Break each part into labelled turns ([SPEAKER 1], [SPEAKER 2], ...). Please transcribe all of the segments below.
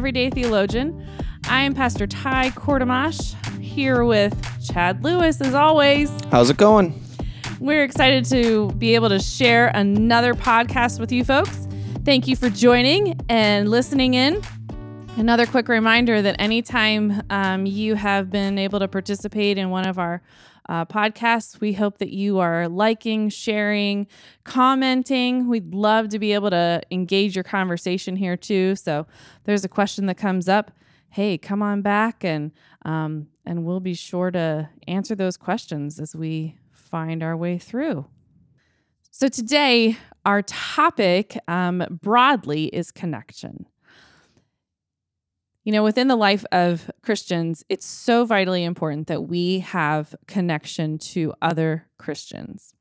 [SPEAKER 1] Everyday Theologian. I am Pastor Ty Kortamash here with Chad Lewis, as always.
[SPEAKER 2] How's it going?
[SPEAKER 1] We're excited to be able to share another podcast with you folks. Thank you for joining and listening in. Another quick reminder that anytime um, you have been able to participate in one of our uh, podcasts, we hope that you are liking, sharing, commenting. We'd love to be able to engage your conversation here too. So, there's a question that comes up, hey, come on back and um, and we'll be sure to answer those questions as we find our way through. So, today, our topic um, broadly is connection. You know, within the life of Christians, it's so vitally important that we have connection to other Christians.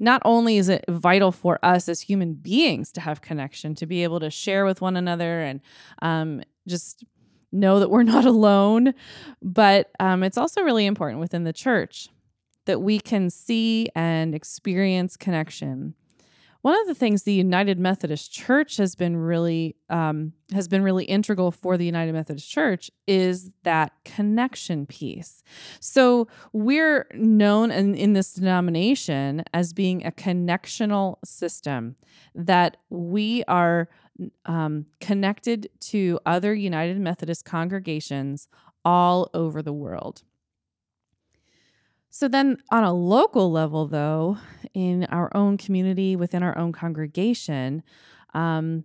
[SPEAKER 1] Not only is it vital for us as human beings to have connection, to be able to share with one another and um, just know that we're not alone, but um, it's also really important within the church that we can see and experience connection. One of the things the United Methodist Church has been really um, has been really integral for the United Methodist Church is that connection piece. So we're known in, in this denomination as being a connectional system that we are um, connected to other United Methodist congregations all over the world. So then, on a local level, though, in our own community, within our own congregation, um,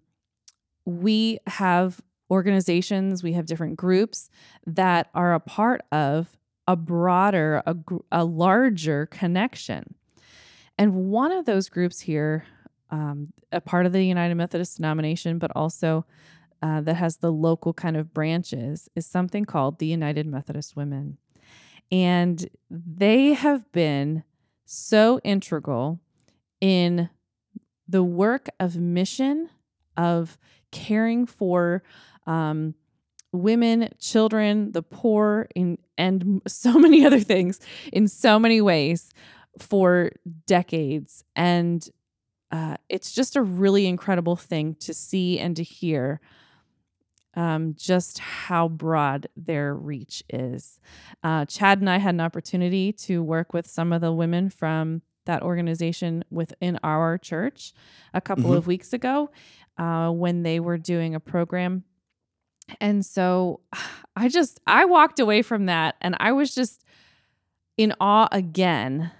[SPEAKER 1] we have organizations, we have different groups that are a part of a broader, a, a larger connection. And one of those groups here, um, a part of the United Methodist denomination, but also uh, that has the local kind of branches, is something called the United Methodist Women. And they have been so integral in the work of mission, of caring for um, women, children, the poor, in, and so many other things in so many ways for decades. And uh, it's just a really incredible thing to see and to hear um, just how broad their reach is. Uh, Chad and I had an opportunity to work with some of the women from that organization within our church a couple mm-hmm. of weeks ago uh, when they were doing a program. And so I just, I walked away from that and I was just in awe again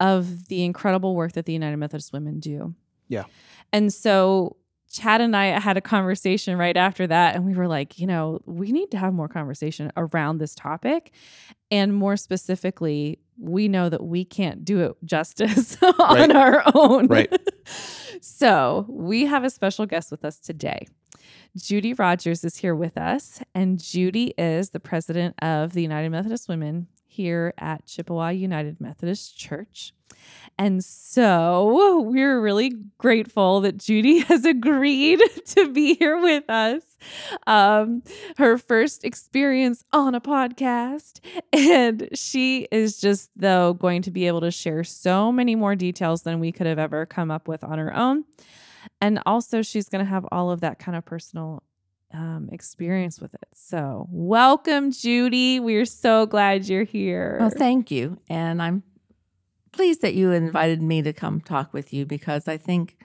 [SPEAKER 1] of the incredible work that the United Methodist Women do.
[SPEAKER 2] Yeah.
[SPEAKER 1] And so Chad and I had a conversation right after that, and we were like, you know, we need to have more conversation around this topic. And more specifically, we know that we can't do it justice on right. our own.
[SPEAKER 2] Right.
[SPEAKER 1] so we have a special guest with us today. Judy Rogers is here with us, and Judy is the president of the United Methodist Women here at Chippewa United Methodist Church. And so we're really grateful that Judy has agreed to be here with us. Um, her first experience on a podcast. And she is just, though, going to be able to share so many more details than we could have ever come up with on her own. And also, she's going to have all of that kind of personal um, experience with it. So, welcome, Judy. We're so glad you're here.
[SPEAKER 3] Well, thank you. And I'm pleased that you invited me to come talk with you because I think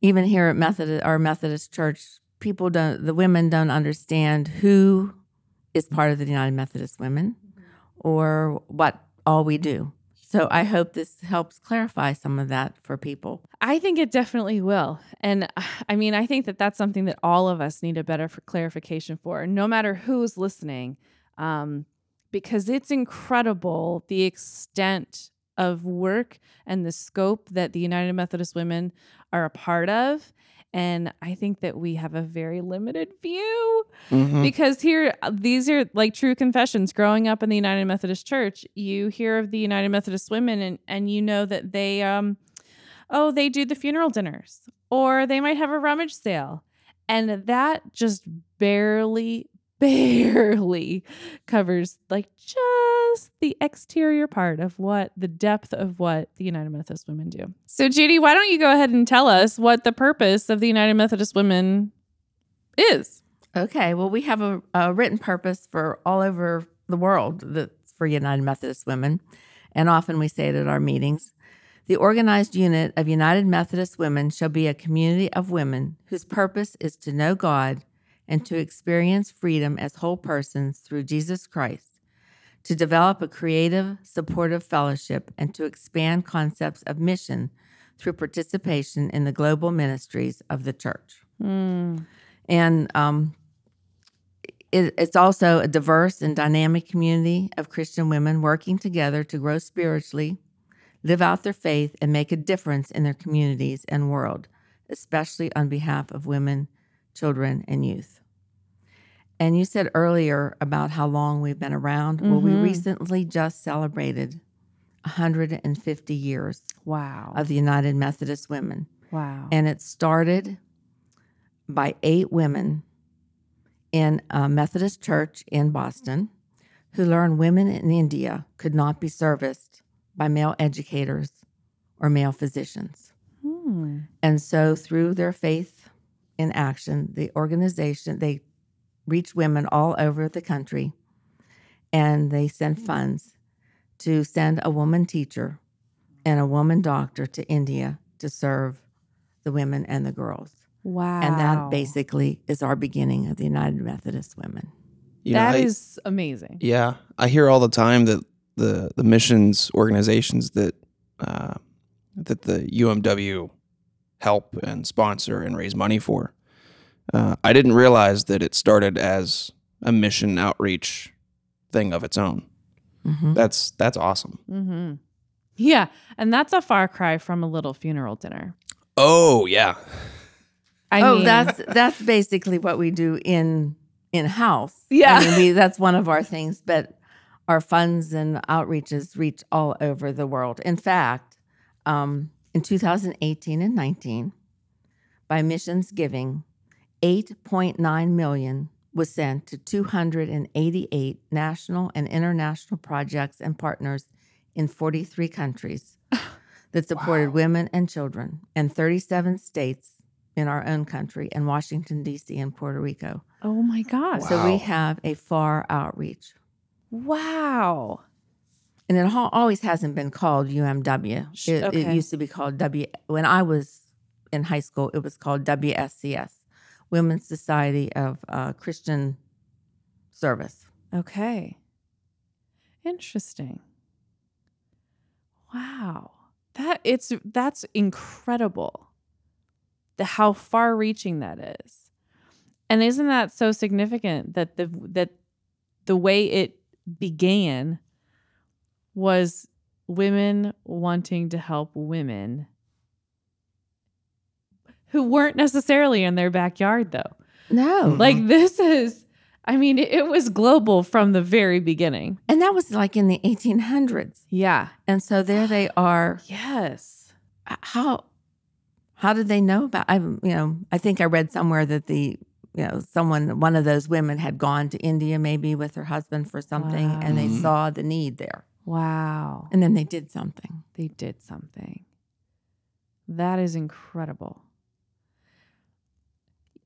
[SPEAKER 3] even here at Methodist, our Methodist church, people don't, the women don't understand who is part of the United Methodist Women or what all we do. So I hope this helps clarify some of that for people.
[SPEAKER 1] I think it definitely will. And I mean, I think that that's something that all of us need a better clarification for, no matter who's listening, um, because it's incredible the extent of work and the scope that the United Methodist Women are a part of. And I think that we have a very limited view mm-hmm. because here, uh, these are like true confessions. Growing up in the United Methodist Church, you hear of the United Methodist Women and, and you know that they, um, oh, they do the funeral dinners or they might have a rummage sale. And that just barely, barely covers like just the exterior part of what the depth of what the United Methodist Women do. So, Judy, why don't you go ahead and tell us what the purpose of the United Methodist Women is?
[SPEAKER 3] Okay, well, we have a, a written purpose for all over the world that's for United Methodist Women, and often we say it at our meetings. The organized unit of United Methodist Women shall be a community of women whose purpose is to know God and to experience freedom as whole persons through Jesus Christ, to develop a creative, supportive fellowship, and to expand concepts of mission through participation in the global ministries of the church. And um, it, it's also a diverse and dynamic community of Christian women working together to grow spiritually, live out their faith, and make a difference in their communities and world, especially on behalf of women, children, and youth. And you said earlier about how long we've been around. Well, we
[SPEAKER 1] Mhm.
[SPEAKER 3] recently just celebrated 150 years
[SPEAKER 1] Wow.
[SPEAKER 3] of the United Methodist Women.
[SPEAKER 1] wow.
[SPEAKER 3] And it started by eight women in a Methodist church in Boston who learned women in India could not be serviced by male educators or male physicians.
[SPEAKER 1] Hmm.
[SPEAKER 3] And so, through their faith in action, the organization they reach women all over the country, and they send funds to send a woman teacher and a woman doctor to India to serve the women and the girls.
[SPEAKER 1] Wow.
[SPEAKER 3] And that basically is our beginning of the United Methodist Women.
[SPEAKER 2] You know, I-
[SPEAKER 1] is amazing.
[SPEAKER 2] Yeah, I hear all the time that the the missions organizations that uh, that the UMW help and sponsor and raise money for. Uh, I didn't realize that it started as a mission outreach thing of its own.
[SPEAKER 3] Mhm.
[SPEAKER 2] That's that's awesome.
[SPEAKER 1] hmm Yeah. And that's a far cry from a little funeral dinner.
[SPEAKER 2] Oh yeah,
[SPEAKER 1] I
[SPEAKER 3] oh,
[SPEAKER 1] mean,
[SPEAKER 3] that's that's basically what we do in in house.
[SPEAKER 1] Yeah.
[SPEAKER 3] I mean, we, that's one of our things. But our funds and outreaches reach all over the world. In fact, um, in 2018 and 19, by missions giving, 8.9 million was sent to 288 national and international projects and partners in 43 countries that supported women and children and 37 states in our own country and Washington D.C. and Puerto Rico.
[SPEAKER 1] oh my gosh.
[SPEAKER 3] So we have a far outreach.
[SPEAKER 1] Wow.
[SPEAKER 3] And it ha- always hasn't been called UMW. It, it used to be called W. When I was in high school, it was called WSCS, Women's Society of uh, Christian Service.
[SPEAKER 1] Okay. Interesting. Wow. That it's that's incredible. The how far reaching that is. And isn't that so significant that the that the way it began was women wanting to help women who weren't necessarily in their backyard though.
[SPEAKER 3] No.
[SPEAKER 1] Like this is I mean it, was global from the very beginning.
[SPEAKER 3] and that was like in the 1800s.
[SPEAKER 1] Yeah.
[SPEAKER 3] And so there they are.
[SPEAKER 1] Yes.
[SPEAKER 3] How how did they know about? I you know I think I read somewhere that the you know someone one of those women had gone to India maybe with her husband for something, and they
[SPEAKER 2] Wow.
[SPEAKER 3] saw the need there,
[SPEAKER 1] Wow.
[SPEAKER 3] and then they did something.
[SPEAKER 1] They did something. That is incredible.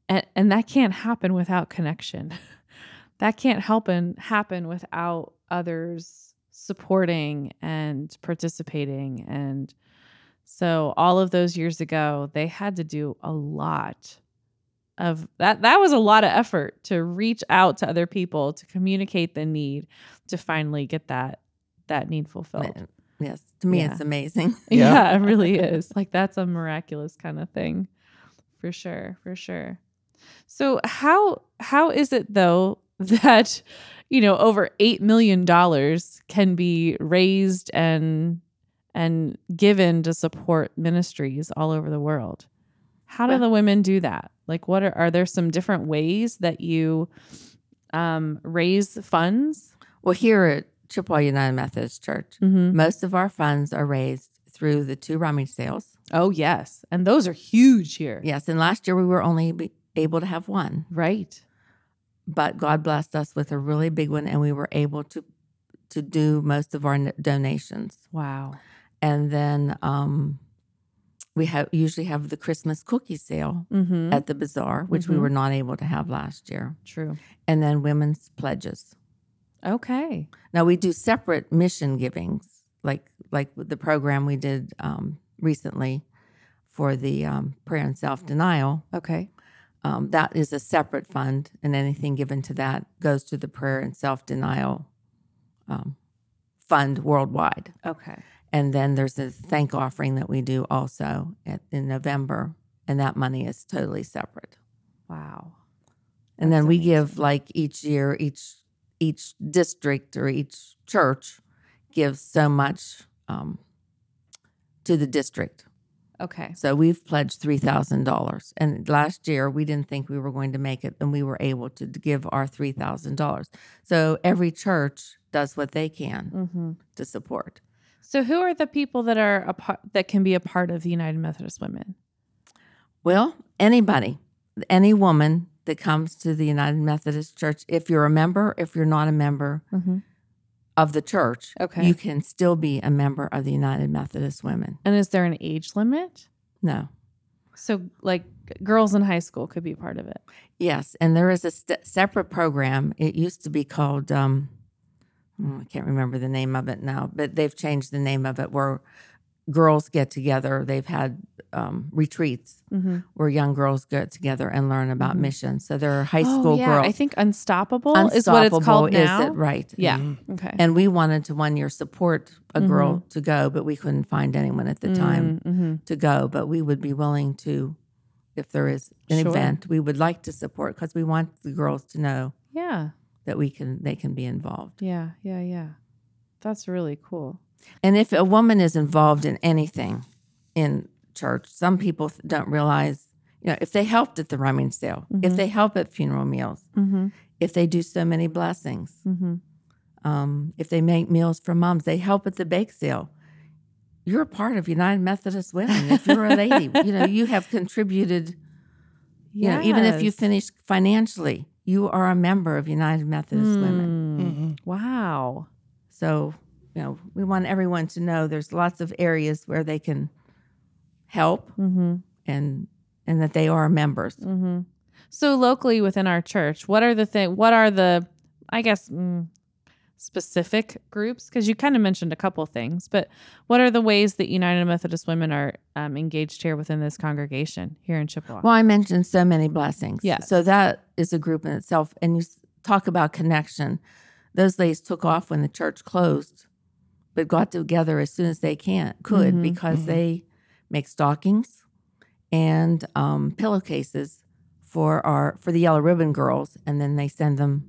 [SPEAKER 1] And and that can't happen without connection. that can't happen happen without others supporting and participating and so all of those years ago they had to do a lot of that that was a lot of effort to reach out to other people to communicate the need to finally get that that need fulfilled
[SPEAKER 3] Yes, to me
[SPEAKER 1] Yeah.
[SPEAKER 3] it's amazing.
[SPEAKER 1] yeah.
[SPEAKER 2] Yeah.
[SPEAKER 1] it really is. Like that's a miraculous kind of thing. For sure, for sure. So how how is it though that you know over 8 million dollars can be raised and and given to support ministries all over the world? How do
[SPEAKER 3] Well-
[SPEAKER 1] the women do that? Like what are are there some different ways that you um raise funds?
[SPEAKER 3] Well, here at Chippewa United Methodist Church,
[SPEAKER 1] Mm-hmm.
[SPEAKER 3] most of our funds are raised through the two rummage sales.
[SPEAKER 1] Oh yes, and those are huge here.
[SPEAKER 3] Yes, and last year we were only able to have one,
[SPEAKER 1] Right.
[SPEAKER 3] but God blessed us with a really big one, and we were able to to do most of our donations.
[SPEAKER 1] Wow.
[SPEAKER 3] And then um, we have usually have the Christmas cookie sale
[SPEAKER 1] Mm-hmm.
[SPEAKER 3] at the bazaar, which we
[SPEAKER 1] Mhm.
[SPEAKER 3] were not able to have last year,
[SPEAKER 1] True.
[SPEAKER 3] and then women's pledges.
[SPEAKER 1] Okay.
[SPEAKER 3] Now we do separate mission givings, like like the program we did um, recently for the um, prayer and self denial.
[SPEAKER 1] Okay.
[SPEAKER 3] Um, that is a separate fund, and anything given to that goes to the prayer and self denial um, fund worldwide.
[SPEAKER 1] Okay.
[SPEAKER 3] And then there's a thank offering that we do also at, in November, and that money is totally separate.
[SPEAKER 1] Wow.
[SPEAKER 3] And then we
[SPEAKER 1] amazing.
[SPEAKER 3] give like each year, each each district or each church gives so much um, to the district.
[SPEAKER 1] Okay.
[SPEAKER 3] So we've pledged three thousand dollars, and last year we didn't think we were going to make it, and we were able to give our three thousand dollars. So every church does what they can
[SPEAKER 1] Mm-hmm.
[SPEAKER 3] to support.
[SPEAKER 1] So, who are the people that are a part that can be a part of the United Methodist Women?
[SPEAKER 3] Well, anybody, any woman that comes to the United Methodist Church, if you're a member, if you're not a member
[SPEAKER 1] Mm-hmm.
[SPEAKER 3] of the church,
[SPEAKER 1] Okay.
[SPEAKER 3] you can still be a member of the United Methodist Women.
[SPEAKER 1] And is there an age limit?
[SPEAKER 3] No.
[SPEAKER 1] So, like, girls in high school could be part of it.
[SPEAKER 3] Yes, and there is a st- separate program. It used to be called um, oh, I can't remember the name of it now, but they've changed the name of it. Where girls get together, they've had um, retreats
[SPEAKER 1] Mm-hmm.
[SPEAKER 3] where young girls get together and learn about
[SPEAKER 1] Mhm.
[SPEAKER 3] missions. So there are high
[SPEAKER 1] oh,
[SPEAKER 3] school
[SPEAKER 1] yeah.
[SPEAKER 3] girls.
[SPEAKER 1] I think Unstoppable, is what it's
[SPEAKER 3] Unstoppable
[SPEAKER 1] called
[SPEAKER 3] is
[SPEAKER 1] now.
[SPEAKER 3] it right?
[SPEAKER 1] Yeah.
[SPEAKER 2] Mhm.
[SPEAKER 1] Okay.
[SPEAKER 3] And we wanted to one year support a girl to go, but we couldn't find anyone at the time
[SPEAKER 1] Mm-hmm.
[SPEAKER 3] to go. But we would be willing to, if there is an
[SPEAKER 1] Sure.
[SPEAKER 3] event, we would like to support because we want the girls to know
[SPEAKER 1] Yeah.
[SPEAKER 3] that we can they can be involved.
[SPEAKER 1] Yeah. Yeah. Yeah. That's really cool.
[SPEAKER 3] And if a woman is involved in anything in church, some people don't realize, you know, if they helped at the rummage sale, if
[SPEAKER 1] Mhm.
[SPEAKER 3] they help at funeral meals,
[SPEAKER 1] Mm-hmm.
[SPEAKER 3] if they do Sew Many Blessings,
[SPEAKER 1] Mm-hmm.
[SPEAKER 3] um, if they make meals for moms, they help at the bake sale. You're a part of United Methodist Women. If you're a lady, you know, you have contributed, you know, even if you finish financially, you are a member of United Methodist Women.
[SPEAKER 1] Mm.
[SPEAKER 2] Mhm.
[SPEAKER 1] Wow.
[SPEAKER 3] So, you know, we want everyone to know there's lots of areas where they can help
[SPEAKER 1] Mm-hmm.
[SPEAKER 3] and and that they are members.
[SPEAKER 1] Mm-hmm. So locally within our church, what are the thing? What are the, I guess, mm, specific groups? Because you kind of mentioned a couple things, but what are the ways that United Methodist Women are um, engaged here within this congregation here in Chippewa?
[SPEAKER 3] Well, I mentioned Sew Many Blessings.
[SPEAKER 1] Yeah.
[SPEAKER 3] So that is a group in itself. And you talk about connection. Those ladies took off when the church closed, but got together as soon as they can could
[SPEAKER 1] Mhm.
[SPEAKER 3] because
[SPEAKER 2] Mhm.
[SPEAKER 3] they make stockings and um, pillowcases for our for the yellow ribbon girls, and then they send them,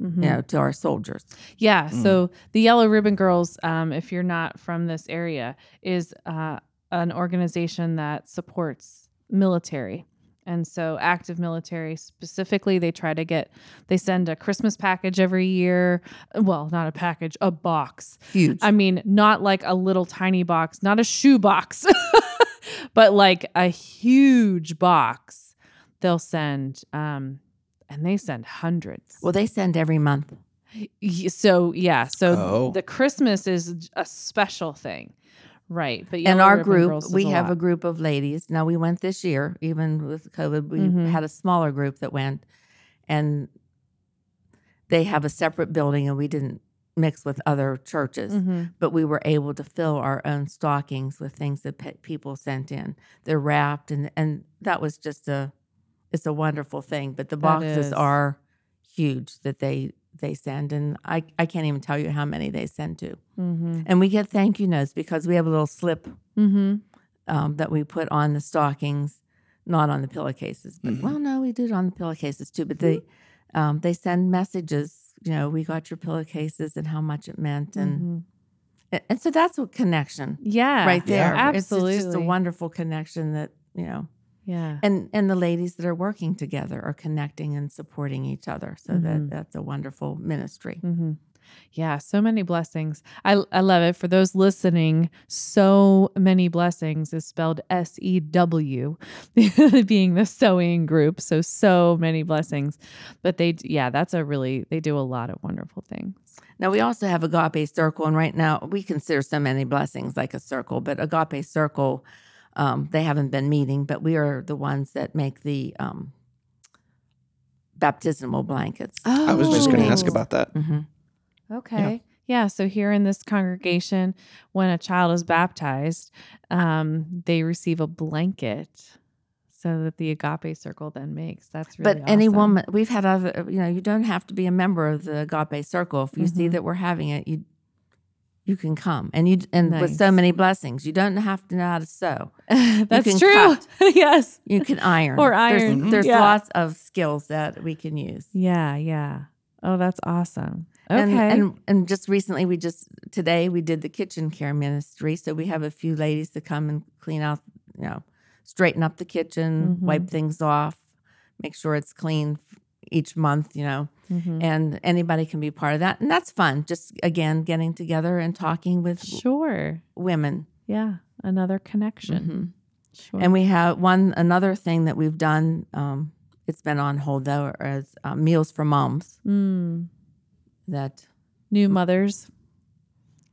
[SPEAKER 1] Mhm.
[SPEAKER 3] you know, to our soldiers.
[SPEAKER 1] Yeah.
[SPEAKER 2] Mm.
[SPEAKER 1] So the Yellow Ribbon Girls, um, if you're not from this area, is uh, an organization that supports military. And so active military specifically, they try to get, they send a Christmas package every year. Well, not a package, a box.
[SPEAKER 3] Huge.
[SPEAKER 1] I mean, not like a little tiny box, not a shoe box, but like a huge box. They'll send, um, and they send hundreds.
[SPEAKER 3] well, they send every month.
[SPEAKER 1] So yeah, so
[SPEAKER 2] Oh.
[SPEAKER 1] the Christmas is a special thing, right? But
[SPEAKER 3] in our group, we have
[SPEAKER 1] lot.
[SPEAKER 3] a group of ladies. Now we went this year, even with COVID, we
[SPEAKER 1] Mhm.
[SPEAKER 3] had a smaller group that went, and they have a separate building, and we didn't mix with other churches,
[SPEAKER 1] Mhm.
[SPEAKER 3] but we were able to fill our own stockings with things that pe- people sent in. They're wrapped, and and that was just a, it's a wonderful thing. But the boxes are huge that they they send, and I I can't even tell you how many they send to.
[SPEAKER 1] Mhm.
[SPEAKER 3] And we get thank you notes because we have a little slip
[SPEAKER 1] Mhm.
[SPEAKER 3] um, that we put on the stockings, not on the pillowcases. But
[SPEAKER 2] Mhm.
[SPEAKER 3] well, no, we did on the pillowcases too. But they um, they send messages. You know, we got your pillowcases and how much it meant, and
[SPEAKER 1] Mhm.
[SPEAKER 3] and, and so that's a connection
[SPEAKER 1] yeah,
[SPEAKER 3] right there.
[SPEAKER 2] Yeah.
[SPEAKER 3] It's-
[SPEAKER 1] absolutely.
[SPEAKER 3] it's, just a wonderful connection that you know,
[SPEAKER 1] Yeah,
[SPEAKER 3] and and the ladies that are working together are connecting and supporting each other. So
[SPEAKER 1] Mhm.
[SPEAKER 3] that that's a wonderful ministry.
[SPEAKER 1] hmm Yeah, Sew Many Blessings. I I love it. For those listening, Sew Many Blessings is spelled S E W, being the sewing group. So Sew Many Blessings. But they, yeah, that's a really they do a lot of wonderful things.
[SPEAKER 3] Now we also have Agape Circle, and right now we consider Sew Many Blessings like a circle, but Agape Circle Um, they haven't been meeting, but we are the ones that make the um, baptismal blankets.
[SPEAKER 2] I was just going to ask
[SPEAKER 1] Oh.
[SPEAKER 2] about that.
[SPEAKER 3] hmm
[SPEAKER 1] Okay. Yeah. So here in this congregation, when a child is baptized, um, they receive a blanket so that the agape circle then makes. That's really
[SPEAKER 3] but any
[SPEAKER 1] awesome.
[SPEAKER 3] woman, we've had other, you know, you don't have to be a member of the Agape Circle. If you see
[SPEAKER 1] Mhm.
[SPEAKER 3] that we're having it, you you can come, and you and with
[SPEAKER 1] Sew
[SPEAKER 3] Many Blessings, you don't have to know how to sew.
[SPEAKER 1] That's true. yes.
[SPEAKER 3] You can iron
[SPEAKER 1] Or
[SPEAKER 3] There's-
[SPEAKER 1] iron.
[SPEAKER 3] There's,
[SPEAKER 1] Yeah.
[SPEAKER 3] lots of skills that we can use.
[SPEAKER 1] Yeah. Yeah. Oh, that's awesome. Okay.
[SPEAKER 3] And, and and just recently, we just today we did the kitchen care ministry. So we have a few ladies to come and clean out, you know, straighten up the kitchen,
[SPEAKER 1] Mhm.
[SPEAKER 3] wipe things off, make sure it's clean each month. You know,
[SPEAKER 1] Mhm.
[SPEAKER 3] and anybody can be part of that, and that's fun. Just again, getting together and talking with
[SPEAKER 1] sure.
[SPEAKER 3] women.
[SPEAKER 1] Yeah. Another connection.
[SPEAKER 3] Mhm.
[SPEAKER 1] Sure.
[SPEAKER 3] And we have one another thing that we've done. Um, it's been on hold though, as uh, meals for moms.
[SPEAKER 1] Mm.
[SPEAKER 3] That
[SPEAKER 1] New mothers.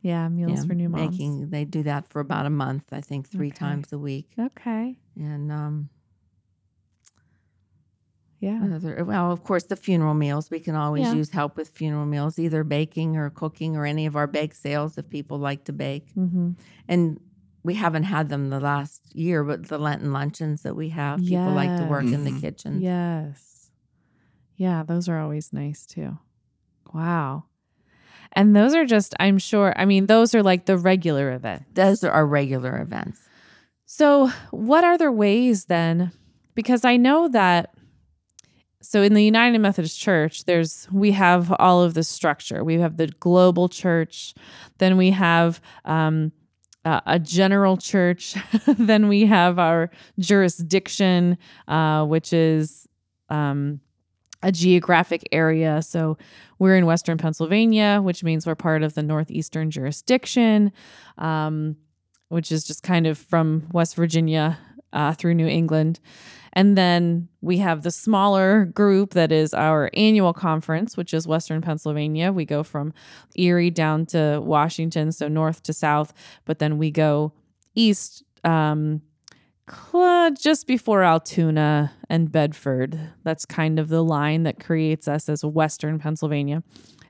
[SPEAKER 1] Yeah. Meals
[SPEAKER 3] yeah,
[SPEAKER 1] for new moms.
[SPEAKER 3] making they do that for about a month. I think three
[SPEAKER 1] Okay.
[SPEAKER 3] times a week.
[SPEAKER 1] Okay.
[SPEAKER 3] And um,
[SPEAKER 1] Yeah.
[SPEAKER 3] other, well, of course, the funeral meals. We can always
[SPEAKER 1] Yeah.
[SPEAKER 3] use help with funeral meals, either baking or cooking or any of our bake sales if people like to bake.
[SPEAKER 1] Mm-hmm.
[SPEAKER 3] And we haven't had them the last year, but the Lenten luncheons that we have, people like to work in the kitchen.
[SPEAKER 1] Yes. Yeah, those are always nice too. Wow. And those are just, I'm sure, I mean, those are like the regular event.
[SPEAKER 3] Those are our regular events.
[SPEAKER 1] So, what are the ways then? Because I know that so in the United Methodist Church, there's we have all of this structure. We have the global church, then we have um, uh, a general church, then we have our jurisdiction, uh, which is um, a geographic area. So we're in Western Pennsylvania, which means we're part of the Northeastern jurisdiction. Um, which is just kind of from West Virginia uh, through New England. And then we have the smaller group that is our annual conference, which is Western Pennsylvania. We go from Erie down to Washington, so north to south, but then we go east um, just before Altoona and Bedford. That's kind of the line that creates us as Western Pennsylvania.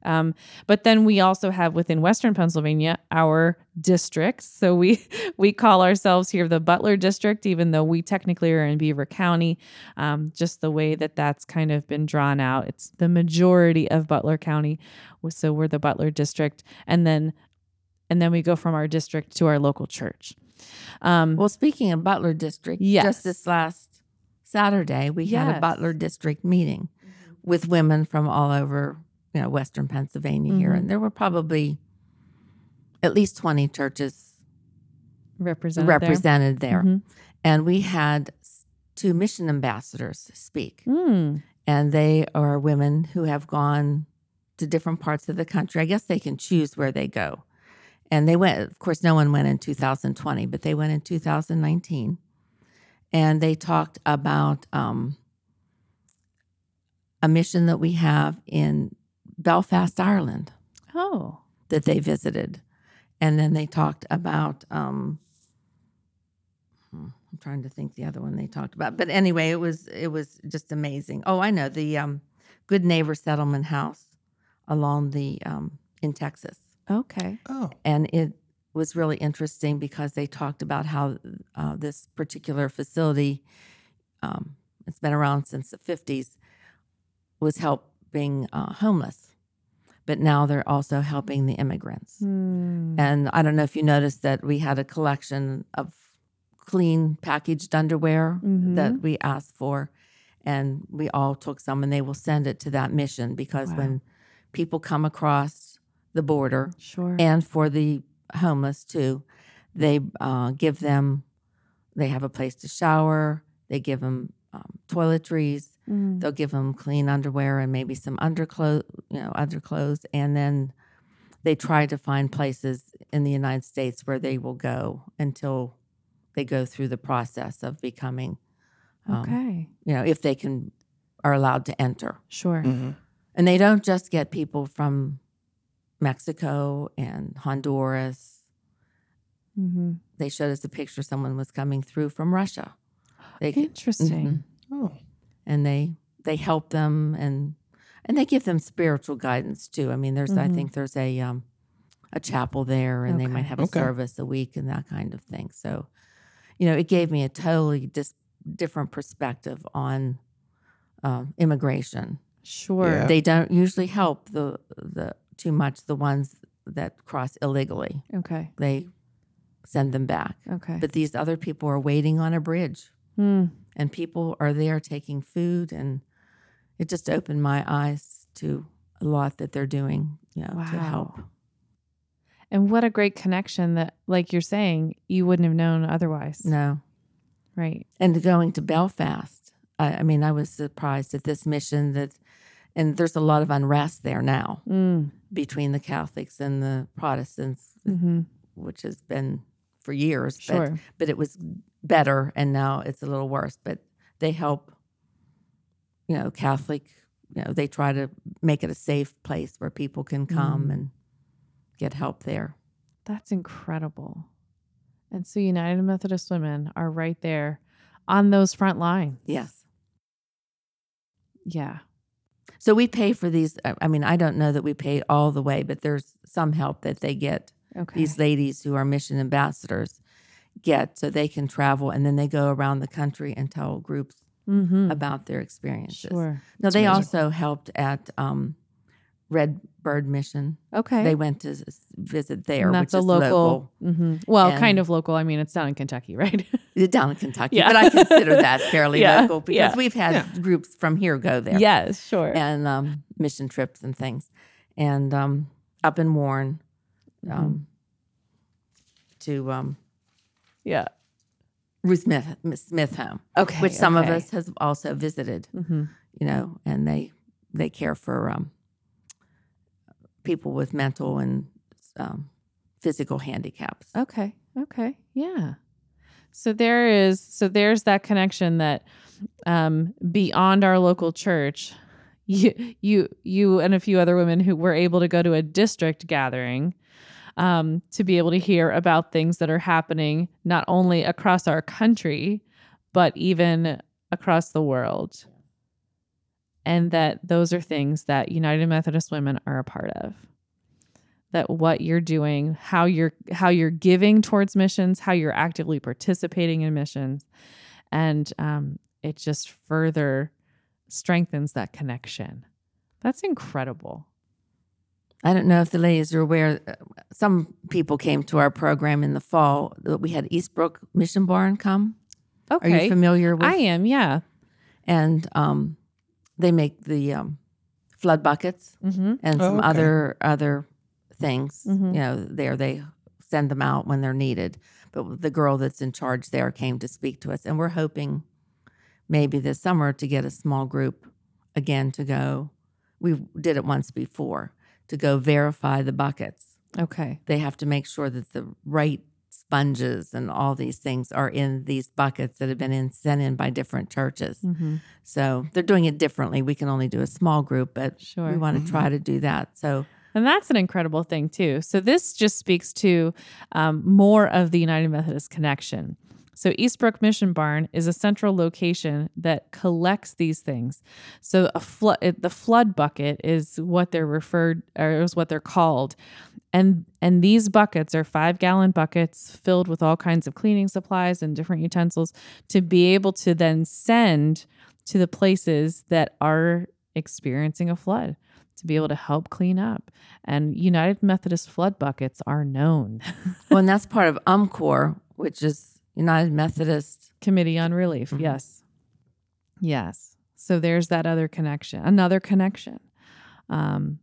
[SPEAKER 1] Um, but then we also have within Western Pennsylvania our districts. So we we call ourselves here the Butler District, even though we technically are in Beaver County. Um, just the way that that's kind of been drawn out, it's the majority of Butler County. So we're the Butler District, and then and then we go from our district to our local church. Um,
[SPEAKER 3] Well, speaking of Butler District,
[SPEAKER 1] Yes.
[SPEAKER 3] just this last Saturday, we had a Butler District meeting with women from all over, you know, Western Pennsylvania here.
[SPEAKER 1] Mhm.
[SPEAKER 3] And there were probably at least 20 churches
[SPEAKER 1] represented there.
[SPEAKER 3] represented there.
[SPEAKER 1] Mhm.
[SPEAKER 3] And we had two mission ambassadors speak.
[SPEAKER 1] Mm.
[SPEAKER 3] And they are women who have gone to different parts of the country. I guess they can choose where they go. And they went, of course, no one went in 2020, but they went in 2019. And they talked about um, a mission that we have in Belfast, Ireland,
[SPEAKER 1] Oh,
[SPEAKER 3] that they visited. And then they talked about, um, hmm, I'm trying to think the other one they talked about. But anyway, it was it was just amazing. Oh, I know the um, Good Neighbor Settlement House along the um, in Texas,
[SPEAKER 1] okay.
[SPEAKER 2] Oh,
[SPEAKER 3] and it was really interesting because they talked about how uh, this particular facility, um, it's been around since the 50s, was helping uh, homeless, but now they're also helping the immigrants.
[SPEAKER 1] Hmm.
[SPEAKER 3] And I don't know if you noticed that we had a collection of clean packaged underwear
[SPEAKER 1] Mhm.
[SPEAKER 3] that we asked for. And we all took some and they will send it to that mission because
[SPEAKER 1] Wow.
[SPEAKER 3] when people come across the border
[SPEAKER 1] Sure.
[SPEAKER 3] and for the homeless too, they uh, give them, they have a place to shower, they give them um, toiletries,
[SPEAKER 1] Mm.
[SPEAKER 3] they'll give them clean underwear and maybe some underclothes, you know, underclothes, and then they try to find places in the United States where they will go until they go through the process of becoming, um,
[SPEAKER 1] okay.
[SPEAKER 3] you know, if they can are allowed to enter.
[SPEAKER 1] Sure.
[SPEAKER 2] mhm.
[SPEAKER 3] And they don't just get people from Mexico and Honduras,
[SPEAKER 1] Mm-hmm.
[SPEAKER 3] they showed us a picture someone was coming through from Russia. They
[SPEAKER 1] Interesting.
[SPEAKER 3] Mhm.
[SPEAKER 2] Oh,
[SPEAKER 3] and they they help them and and they give them spiritual guidance too. I mean, there's I
[SPEAKER 1] Mhm.
[SPEAKER 3] think there's a um a chapel there, and they might have a
[SPEAKER 2] Okay.
[SPEAKER 3] service a week and that kind of thing. So, you know, it gave me a totally dis- different perspective on um, immigration.
[SPEAKER 1] Sure.
[SPEAKER 2] Yeah.
[SPEAKER 3] They don't usually help the the too much the ones that cross illegally.
[SPEAKER 1] Okay.
[SPEAKER 3] They send them back.
[SPEAKER 1] Okay.
[SPEAKER 3] But these other people are waiting on a bridge
[SPEAKER 1] Hmm.
[SPEAKER 3] and people are there taking food and it just opened my eyes to a lot that they're doing, you know, to help.
[SPEAKER 1] And what a great connection that, like you're saying, you wouldn't have known otherwise.
[SPEAKER 3] No.
[SPEAKER 1] Right.
[SPEAKER 3] And going to Belfast, I, I mean, I was surprised at this mission that, and there's a lot of unrest there now
[SPEAKER 1] Mm.
[SPEAKER 3] between the Catholics and the Protestants,
[SPEAKER 1] hmm
[SPEAKER 3] which has been for years. But,
[SPEAKER 1] Sure.
[SPEAKER 3] but it was better and now it's a little worse. But they help, you know, Catholic, you know, they try to make it a safe place where people can come
[SPEAKER 1] Mm.
[SPEAKER 3] and get help there.
[SPEAKER 1] That's incredible. And so United Methodist Women are right there on those front lines.
[SPEAKER 3] Yes.
[SPEAKER 1] Yeah.
[SPEAKER 3] So we pay for these. I mean, I don't know that we pay all the way, but there's some help that they get.
[SPEAKER 1] Okay.
[SPEAKER 3] These ladies who are mission ambassadors get so they can travel and then they go around the country and tell groups
[SPEAKER 1] mm-hmm.
[SPEAKER 3] about their experiences.
[SPEAKER 1] Sure.
[SPEAKER 3] No,
[SPEAKER 2] That's
[SPEAKER 3] they
[SPEAKER 2] amazing.
[SPEAKER 3] also helped at um, Red Bird Mission.
[SPEAKER 1] Okay.
[SPEAKER 3] They went to visit there,
[SPEAKER 1] and
[SPEAKER 3] which
[SPEAKER 1] that's a
[SPEAKER 3] is
[SPEAKER 1] local. hmm Well,
[SPEAKER 3] And-
[SPEAKER 1] kind of local. I mean, it's down in Kentucky, right?
[SPEAKER 3] down in Kentucky.
[SPEAKER 1] Yeah.
[SPEAKER 3] But I consider that fairly
[SPEAKER 1] Yeah,
[SPEAKER 3] local because
[SPEAKER 1] yeah.
[SPEAKER 3] we've had groups from here go there.
[SPEAKER 1] yes, sure.
[SPEAKER 3] and um, mission trips and things. And um, up in Warren
[SPEAKER 1] Mm-hmm.
[SPEAKER 3] um, to um,
[SPEAKER 1] yeah.
[SPEAKER 3] Ruth Smith, Smith home,
[SPEAKER 1] Okay.
[SPEAKER 3] which some of us has also visited.
[SPEAKER 1] Mm-hmm.
[SPEAKER 3] You know, and they they care for um, people with mental and um, physical handicaps.
[SPEAKER 1] Okay. Okay. Yeah. So there is so there's that connection that um beyond our local church you you you and a few other women who were able to go to a district gathering um to be able to hear about things that are happening not only across our country but even across the world. And that those are things that United Methodist Women are a part of that what you're doing how you're how you're giving towards missions how you're actively participating in missions and um, it just further strengthens that connection that's incredible
[SPEAKER 3] I don't know if the ladies are aware. uh, Some people came to our program in the fall. that We had Eastbrook Mission Barn come.
[SPEAKER 1] Okay, Are
[SPEAKER 3] you familiar with?
[SPEAKER 1] i am yeah
[SPEAKER 3] and um, they make the um, flood buckets
[SPEAKER 1] mm-hmm.
[SPEAKER 3] and
[SPEAKER 2] Oh,
[SPEAKER 3] some
[SPEAKER 2] okay.
[SPEAKER 3] other other things.
[SPEAKER 1] Mhm.
[SPEAKER 3] You know, there they send them out when they're needed. But the girl that's in charge there came to speak to us, and we're hoping maybe this summer to get a small group again to go. We did it once before to go verify the buckets.
[SPEAKER 1] okay
[SPEAKER 3] They have to make sure that the right sponges and all these things are in these buckets that have been in, sent in by different churches.
[SPEAKER 1] mm-hmm.
[SPEAKER 3] So they're doing it differently. We can only do a small group, but
[SPEAKER 1] sure
[SPEAKER 3] we want to try to do that. So
[SPEAKER 1] And that's an incredible thing, too. So, this just speaks to um, more of the United Methodist connection. So, Eastbrook Mission Barn is a central location that collects these things. So, a the flood bucket is what they're referred, or is what they're called, and and these buckets are five gallon buckets filled with all kinds of cleaning supplies and different utensils to be able to then send to the places that are experiencing a flood to be able to help clean up. And United Methodist flood buckets are known.
[SPEAKER 3] well, and that's part of UMCOR, which is United Methodist.
[SPEAKER 1] Committee on Relief.
[SPEAKER 3] Mhm.
[SPEAKER 1] Yes. Yes. So there's that other connection, another connection. Um,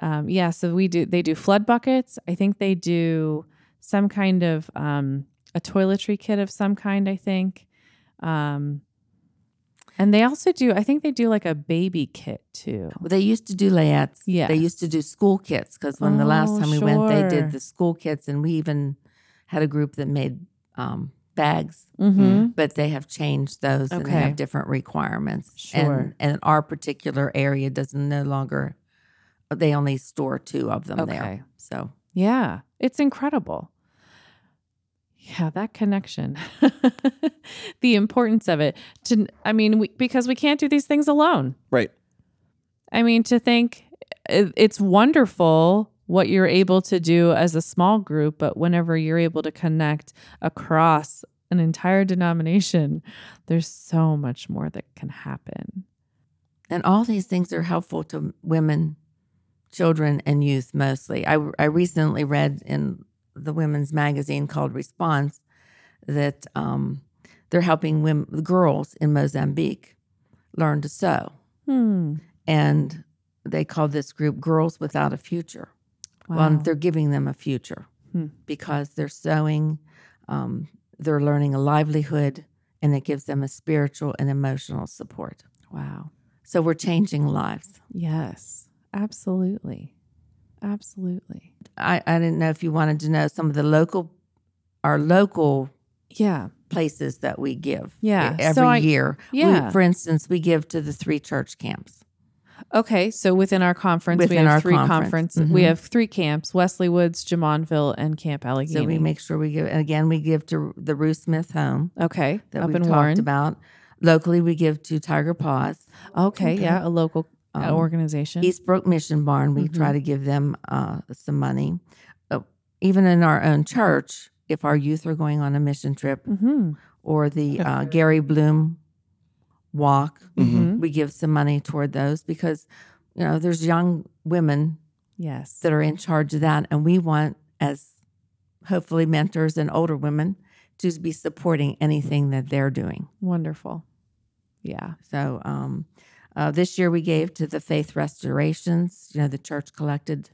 [SPEAKER 1] um, yeah. So we do, they do flood buckets. I think they do some kind of um, a toiletry kit of some kind, I think. Um, and they also do, I think they do like a baby kit too.
[SPEAKER 3] Well, they used to do layettes.
[SPEAKER 1] Yeah.
[SPEAKER 3] They used to do school kits because when the last
[SPEAKER 1] Oh,
[SPEAKER 3] time we went, they did the school kits, and we even had a group that made um, bags.
[SPEAKER 1] Mm-hmm.
[SPEAKER 3] But they have changed those and they have different requirements.
[SPEAKER 1] Sure.
[SPEAKER 3] And, and our particular area doesn't no longer, they only store two of them
[SPEAKER 1] Okay.
[SPEAKER 3] there. So
[SPEAKER 1] Yeah, it's incredible. Yeah, that connection. the importance of it. To I mean, we, because we can't do these things alone.
[SPEAKER 2] Right.
[SPEAKER 1] I mean, to think it- it's wonderful what you're able to do as a small group, but whenever you're able to connect across an entire denomination, there's so much more that can happen.
[SPEAKER 3] And all these things are helpful to women, children, and youth mostly. I, I recently read in the women's magazine called Response that um, they're helping women, girls in Mozambique learn to sew.
[SPEAKER 1] Hmm.
[SPEAKER 3] And they call this group Girls Without a Future.
[SPEAKER 1] Wow.
[SPEAKER 3] Well, they're giving them a future
[SPEAKER 1] Hmm.
[SPEAKER 3] because they're sewing, um, they're learning a livelihood, and it gives them a spiritual and emotional support.
[SPEAKER 1] wow.
[SPEAKER 3] So we're changing lives.
[SPEAKER 1] Yes. Absolutely. Absolutely.
[SPEAKER 3] I, I didn't know if you wanted to know some of the local, our local
[SPEAKER 1] Yeah.
[SPEAKER 3] places that we give.
[SPEAKER 1] Yeah,
[SPEAKER 3] every
[SPEAKER 1] so I-
[SPEAKER 3] year. We-
[SPEAKER 1] yeah.
[SPEAKER 3] for instance, we give to the three church camps.
[SPEAKER 1] Okay, so within our conference, we
[SPEAKER 3] Within
[SPEAKER 1] have
[SPEAKER 3] our
[SPEAKER 1] three
[SPEAKER 3] conference,
[SPEAKER 1] conferences. We
[SPEAKER 3] mhm.
[SPEAKER 1] have three camps: Wesley Woods, Jumonville, and Camp Allegheny.
[SPEAKER 3] So we make sure we give. Again, we give to the Ruth Smith Home
[SPEAKER 1] okay
[SPEAKER 3] that
[SPEAKER 1] up
[SPEAKER 3] we
[SPEAKER 1] in
[SPEAKER 3] talked
[SPEAKER 1] Warren.
[SPEAKER 3] about. Locally, we give to Tiger Paws.
[SPEAKER 1] Okay,
[SPEAKER 3] Okay.
[SPEAKER 1] yeah, a local uh,
[SPEAKER 3] Um,
[SPEAKER 1] organization.
[SPEAKER 3] Eastbrook Mission Barn, we try to give them uh, some money. Uh, even in our own church, if our youth are going on a mission trip
[SPEAKER 1] mm-hmm.
[SPEAKER 3] or the uh, Gary Bloom walk,
[SPEAKER 1] Mhm.
[SPEAKER 3] we give some money toward those because, you know, there's young women
[SPEAKER 1] Yes.
[SPEAKER 3] that are in charge of that. And we want, as hopefully mentors and older women, to be supporting anything that they're doing.
[SPEAKER 1] Wonderful. Yeah.
[SPEAKER 3] So um, uh, this year we gave to the Faith Restorations. You know, the church collected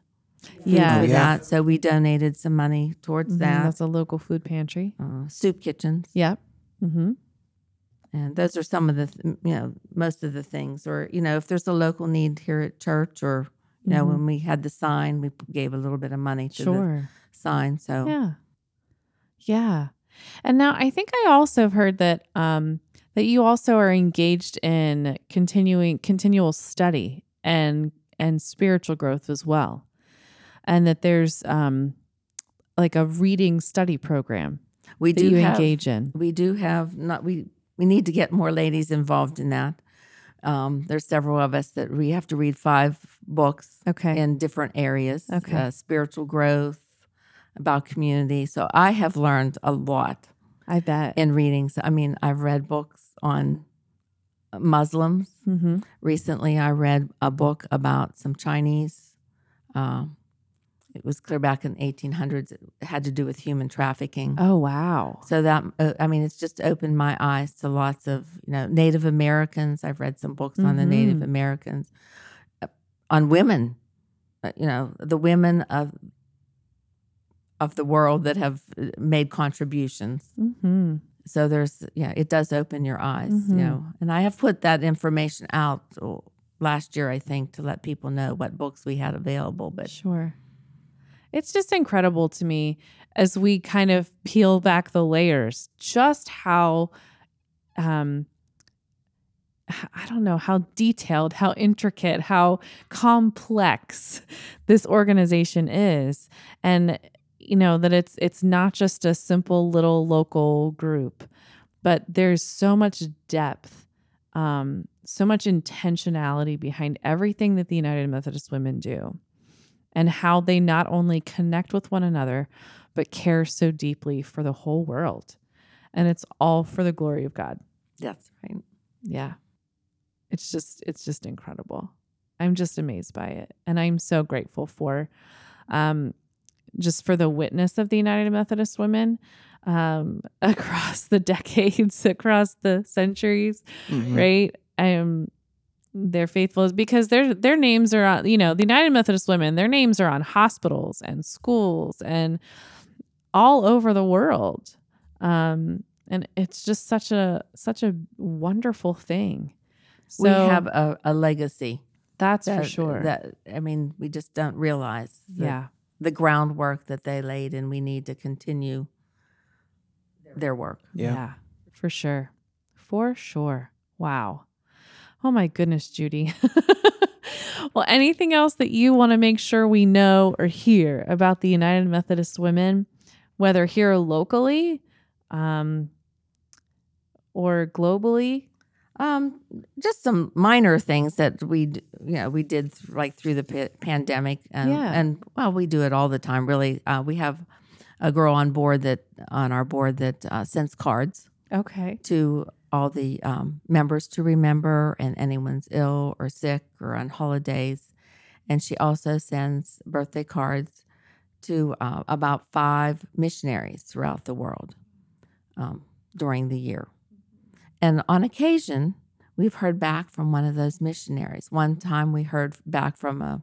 [SPEAKER 1] Yeah.
[SPEAKER 2] Oh, yeah.
[SPEAKER 3] that. So we donated some money towards
[SPEAKER 1] Mhm,
[SPEAKER 3] that.
[SPEAKER 1] That's a local food pantry.
[SPEAKER 3] Uh, soup kitchens.
[SPEAKER 1] Yep. Mm-hmm.
[SPEAKER 3] And those are some of the, th- you know, most of the things. Or, you know, if there's a local need here at church or, you know,
[SPEAKER 1] Mhm.
[SPEAKER 3] when we had the sign, we gave a little bit of money to the sign. So
[SPEAKER 1] Yeah. Yeah. And now I think I also have heard that um that you also are engaged in continuing continual study and and spiritual growth as well. And that there's um like a reading study program
[SPEAKER 3] we
[SPEAKER 1] that
[SPEAKER 3] do
[SPEAKER 1] you
[SPEAKER 3] have,
[SPEAKER 1] engage in.
[SPEAKER 3] we do have not we we need to get more ladies involved in that. Um, there's several of us that we have to read five books
[SPEAKER 1] Okay.
[SPEAKER 3] in different areas.
[SPEAKER 1] Okay.
[SPEAKER 3] uh, spiritual growth, about community. So I have learned a lot
[SPEAKER 1] I bet.
[SPEAKER 3] in readings. I mean, I've read books on Muslims.
[SPEAKER 1] mm-hmm.
[SPEAKER 3] Recently, I read a book about some Chinese. Um, it was clear back in the 1800s. It had to do with human trafficking.
[SPEAKER 1] Oh wow.
[SPEAKER 3] So that uh, I mean, it's just opened my eyes to lots of you know Native Americans. I've read some books on the Native
[SPEAKER 1] Mhm.
[SPEAKER 3] Americans, uh, on women, uh, you know, the women of of the world that have uh, made contributions.
[SPEAKER 1] Mm-hmm.
[SPEAKER 3] So there's yeah, it does open your eyes,
[SPEAKER 1] Mhm.
[SPEAKER 3] you know. And I have put that information out oh, last year, I think, to let people know what books we had available. But
[SPEAKER 1] Sure. It's just incredible to me as we kind of peel back the layers, just how, um, I don't know, how detailed, how intricate, how complex this organization is. And, you know, that it's it's not just a simple little local group, but there's so much depth, um, so much intentionality behind everything that the United Methodist Women do and how they not only connect with one another, but care so deeply for the whole world. And it's all for the glory of God.
[SPEAKER 3] that's right.
[SPEAKER 1] Yeah. It's just it's just incredible. I'm just amazed by it. And I'm so grateful for um just for the witness of the United Methodist Women um across the decades, across the centuries
[SPEAKER 2] Mhm.
[SPEAKER 1] right? Um, they're faithful is because their their names are on. You know, the United Methodist Women. Their names are on hospitals and schools and all over the world. Um, and it's just such a such a wonderful thing. So
[SPEAKER 3] we have a, a legacy.
[SPEAKER 1] that's for sure.
[SPEAKER 3] That I mean, we just don't realize the,
[SPEAKER 1] yeah,
[SPEAKER 3] the groundwork that they laid, and we need to continue their work.
[SPEAKER 2] Yeah.
[SPEAKER 1] for sure, for sure. Wow. Oh my goodness, Judy. well, anything else that you want to make sure we know or hear about the United Methodist Women? whether here locally um, or globally?
[SPEAKER 3] Um, just some minor things that we, you know, we did th- like through the pa- pandemic, and
[SPEAKER 1] Yeah.
[SPEAKER 3] and well, we do it all the time. Really, uh, we have a girl on board that on our board that uh, sends cards
[SPEAKER 1] Okay.
[SPEAKER 3] to all the um, members to remember, and anyone's ill or sick or on holidays, and she also sends birthday cards to uh, about five missionaries throughout the world um, during the year. And on occasion, we've heard back from one of those missionaries. One time we heard back from a,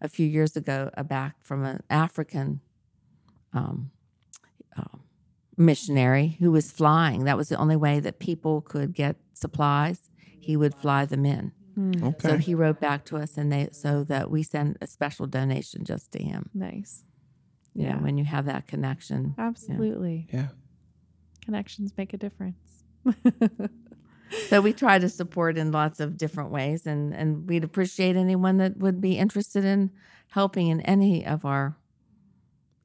[SPEAKER 3] a few years ago, a back from an African um, uh, missionary who was flying. That was the only way that people could get supplies. He would fly them in.
[SPEAKER 1] Hmm.
[SPEAKER 2] Okay.
[SPEAKER 3] So he wrote back to us, and they so that we send a special donation just to him.
[SPEAKER 1] Nice.
[SPEAKER 3] You know,
[SPEAKER 1] Yeah.
[SPEAKER 3] when you have that connection.
[SPEAKER 1] Absolutely.
[SPEAKER 2] yeah.
[SPEAKER 1] Connections make a difference.
[SPEAKER 3] So we try to support in lots of different ways, and and we'd appreciate anyone that would be interested in helping in any of our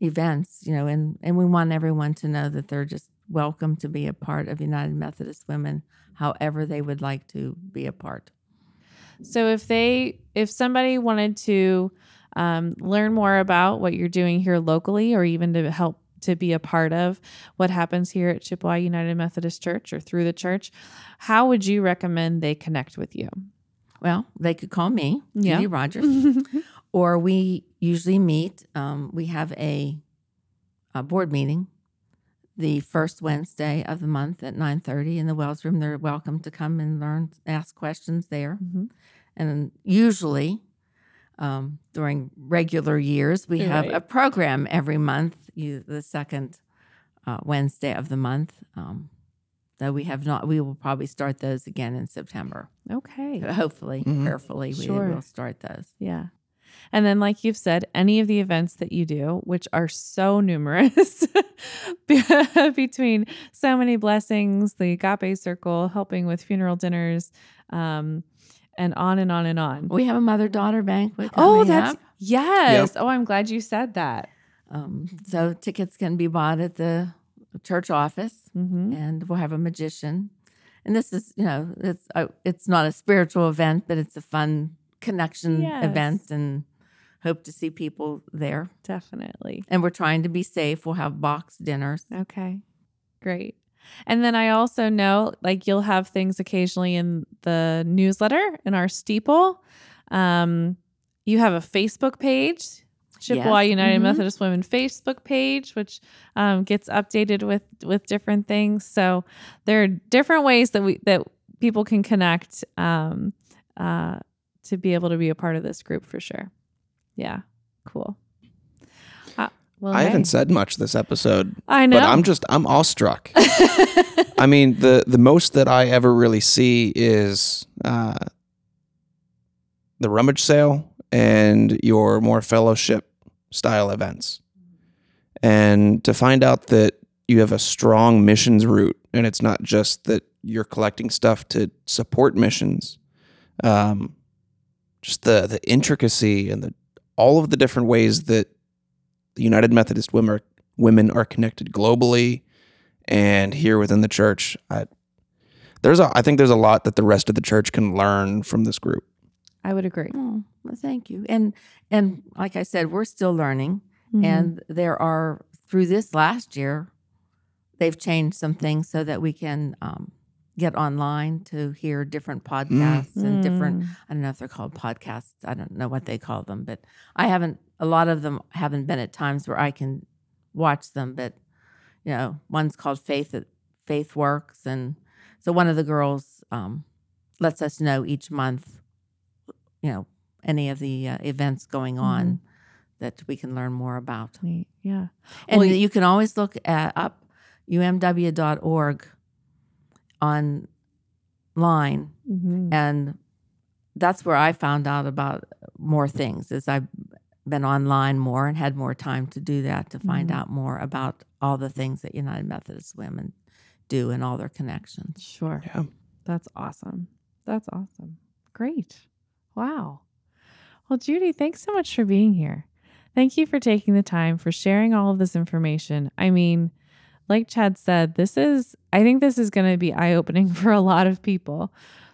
[SPEAKER 3] events. You know, and and we want everyone to know that they're just welcome to be a part of United Methodist Women, however they would like to be a part.
[SPEAKER 1] So if they if somebody wanted to um, learn more about what you're doing here locally, or even to help to be a part of what happens here at Chippewa United Methodist Church or through the church, how would you recommend they connect with you?
[SPEAKER 3] Well, they could call me,
[SPEAKER 1] Yeah.
[SPEAKER 3] Judy Rogers, or we usually meet. Um, we have a, a board meeting the first Wednesday of the month at nine thirty in the Wells Room. They're welcome to come and learn, ask questions there.
[SPEAKER 1] Mhm.
[SPEAKER 3] And usually, um, during regular years, we have
[SPEAKER 1] Right.
[SPEAKER 3] a program every month, you, the second uh, Wednesday of the month. Um, though we have not, we will probably start those again in September.
[SPEAKER 1] Okay.
[SPEAKER 3] Hopefully,
[SPEAKER 2] Mhm.
[SPEAKER 3] prayerfully,
[SPEAKER 1] Sure.
[SPEAKER 3] we will start those.
[SPEAKER 1] Yeah. And then, like you've said, any of the events that you do, which are so numerous between Sew Many Blessings, the Agape Circle, helping with funeral dinners, um, and on and on and on.
[SPEAKER 3] We have a mother daughter banquet.
[SPEAKER 1] Oh, that's
[SPEAKER 3] up.
[SPEAKER 1] yes. Oh, I'm glad you said that.
[SPEAKER 3] um, so tickets can be bought at the church office,
[SPEAKER 1] Mm-hmm.
[SPEAKER 3] and we'll have a magician. And this is, you know, it's uh, it's not a spiritual event, but it's a fun connection
[SPEAKER 1] Yes.
[SPEAKER 3] event, and hope to see people there.
[SPEAKER 1] Definitely.
[SPEAKER 3] And we're trying to be safe. We'll have box dinners.
[SPEAKER 1] Okay. Great. And then I also know like you'll have things occasionally in the newsletter in our steeple. Um, you have a Facebook page, Chippewa
[SPEAKER 3] Yes.
[SPEAKER 1] United
[SPEAKER 3] Mhm.
[SPEAKER 1] Methodist Women Facebook page, which um, gets updated with with different things. So there are different ways that we that people can connect um, uh, to be able to be a part of this group for sure. Yeah, cool. Uh, well,
[SPEAKER 2] I
[SPEAKER 1] hey.
[SPEAKER 2] haven't said much this episode,
[SPEAKER 1] I know.
[SPEAKER 2] but I'm just I'm awestruck. I mean, the the most that I ever really see is uh, the rummage sale and your more fellowship style events, and to find out that you have a strong missions route, and it's not just that you're collecting stuff to support missions. Um, just the the intricacy and the all of the different ways that the United Methodist women are, women are connected globally and here within the church. I, there's a, I think there's a lot that the rest of the church can learn from this group.
[SPEAKER 1] I would agree.
[SPEAKER 3] Oh, well, thank you. And and like I said, we're still learning.
[SPEAKER 1] Mm-hmm.
[SPEAKER 3] And there are through this last year, they've changed some things so that we can um, get online to hear different podcasts and different.
[SPEAKER 1] Mm.
[SPEAKER 3] I don't know if they're called podcasts. I don't know what they call them, but I haven't. A lot of them haven't been at times where I can watch them. But you know, one's called Faith at Faith Works, and so one of the girls um, lets us know each month. You know, any of the uh, events going on that we can learn more about.
[SPEAKER 1] Neat. Yeah.
[SPEAKER 3] And
[SPEAKER 1] Well,
[SPEAKER 3] you can always look at up umw.org online
[SPEAKER 1] Mhm.
[SPEAKER 3] and that's where I found out about more things as I've been online more and had more time to do that to find
[SPEAKER 1] Mhm.
[SPEAKER 3] out more about all the things that United Methodist women do and all their connections.
[SPEAKER 1] Sure.
[SPEAKER 2] Yeah.
[SPEAKER 1] That's awesome. That's awesome. Great. Wow. Well, Judy, thanks so much for being here. Thank you for taking the time for sharing all of this information. I mean, like Chad said, this is, I think this is going to be eye opening for a lot of people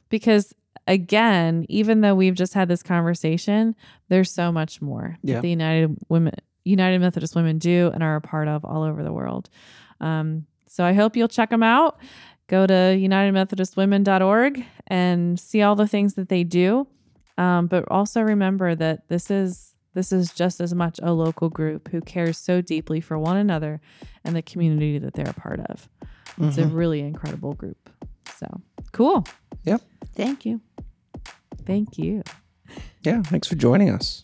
[SPEAKER 1] because, again, even though we've just had this conversation, there's so much more
[SPEAKER 2] Yeah.
[SPEAKER 1] that the United Women, United Methodist Women do and are a part of all over the world. Um, so I hope you'll check them out. Go to UnitedMethodistWomen.org and see all the things that they do. Um, but also remember that this is this is just as much a local group who cares so deeply for one another and the community that they're a part of. It's a
[SPEAKER 2] Mhm.
[SPEAKER 1] really incredible group. So cool. Yep.
[SPEAKER 3] Thank you.
[SPEAKER 1] Thank you.
[SPEAKER 2] Yeah, thanks for joining us.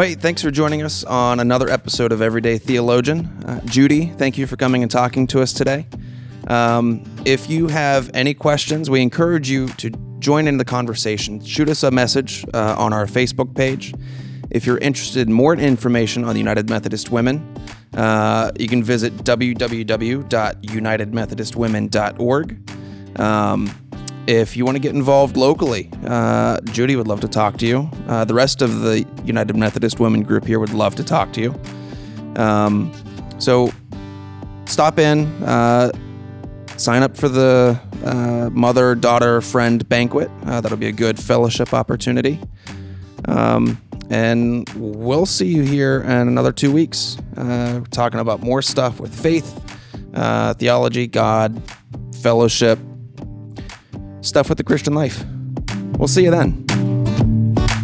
[SPEAKER 2] Wait, thanks for joining us on another episode of Everyday Theologian. Uh, Judy, thank you for coming and talking to us today. Um, if you have any questions, we encourage you to join in the conversation. Shoot us a message uh, on our Facebook page. If you're interested in more information on the United Methodist Women, uh, you can visit www.unitedmethodistwomen.org. Um, if you want to get involved locally, uh, Judy would love to talk to you. Uh, the rest of the United Methodist Women group here would love to talk to you. Um, so stop in, uh, sign up for the uh, mother daughter friend banquet. Uh, that'll be a good fellowship opportunity. Um, and we'll see you here in another two weeks. Uh, talking about more stuff with faith, theology, God, fellowship, stuff with the Christian life. We'll see you then.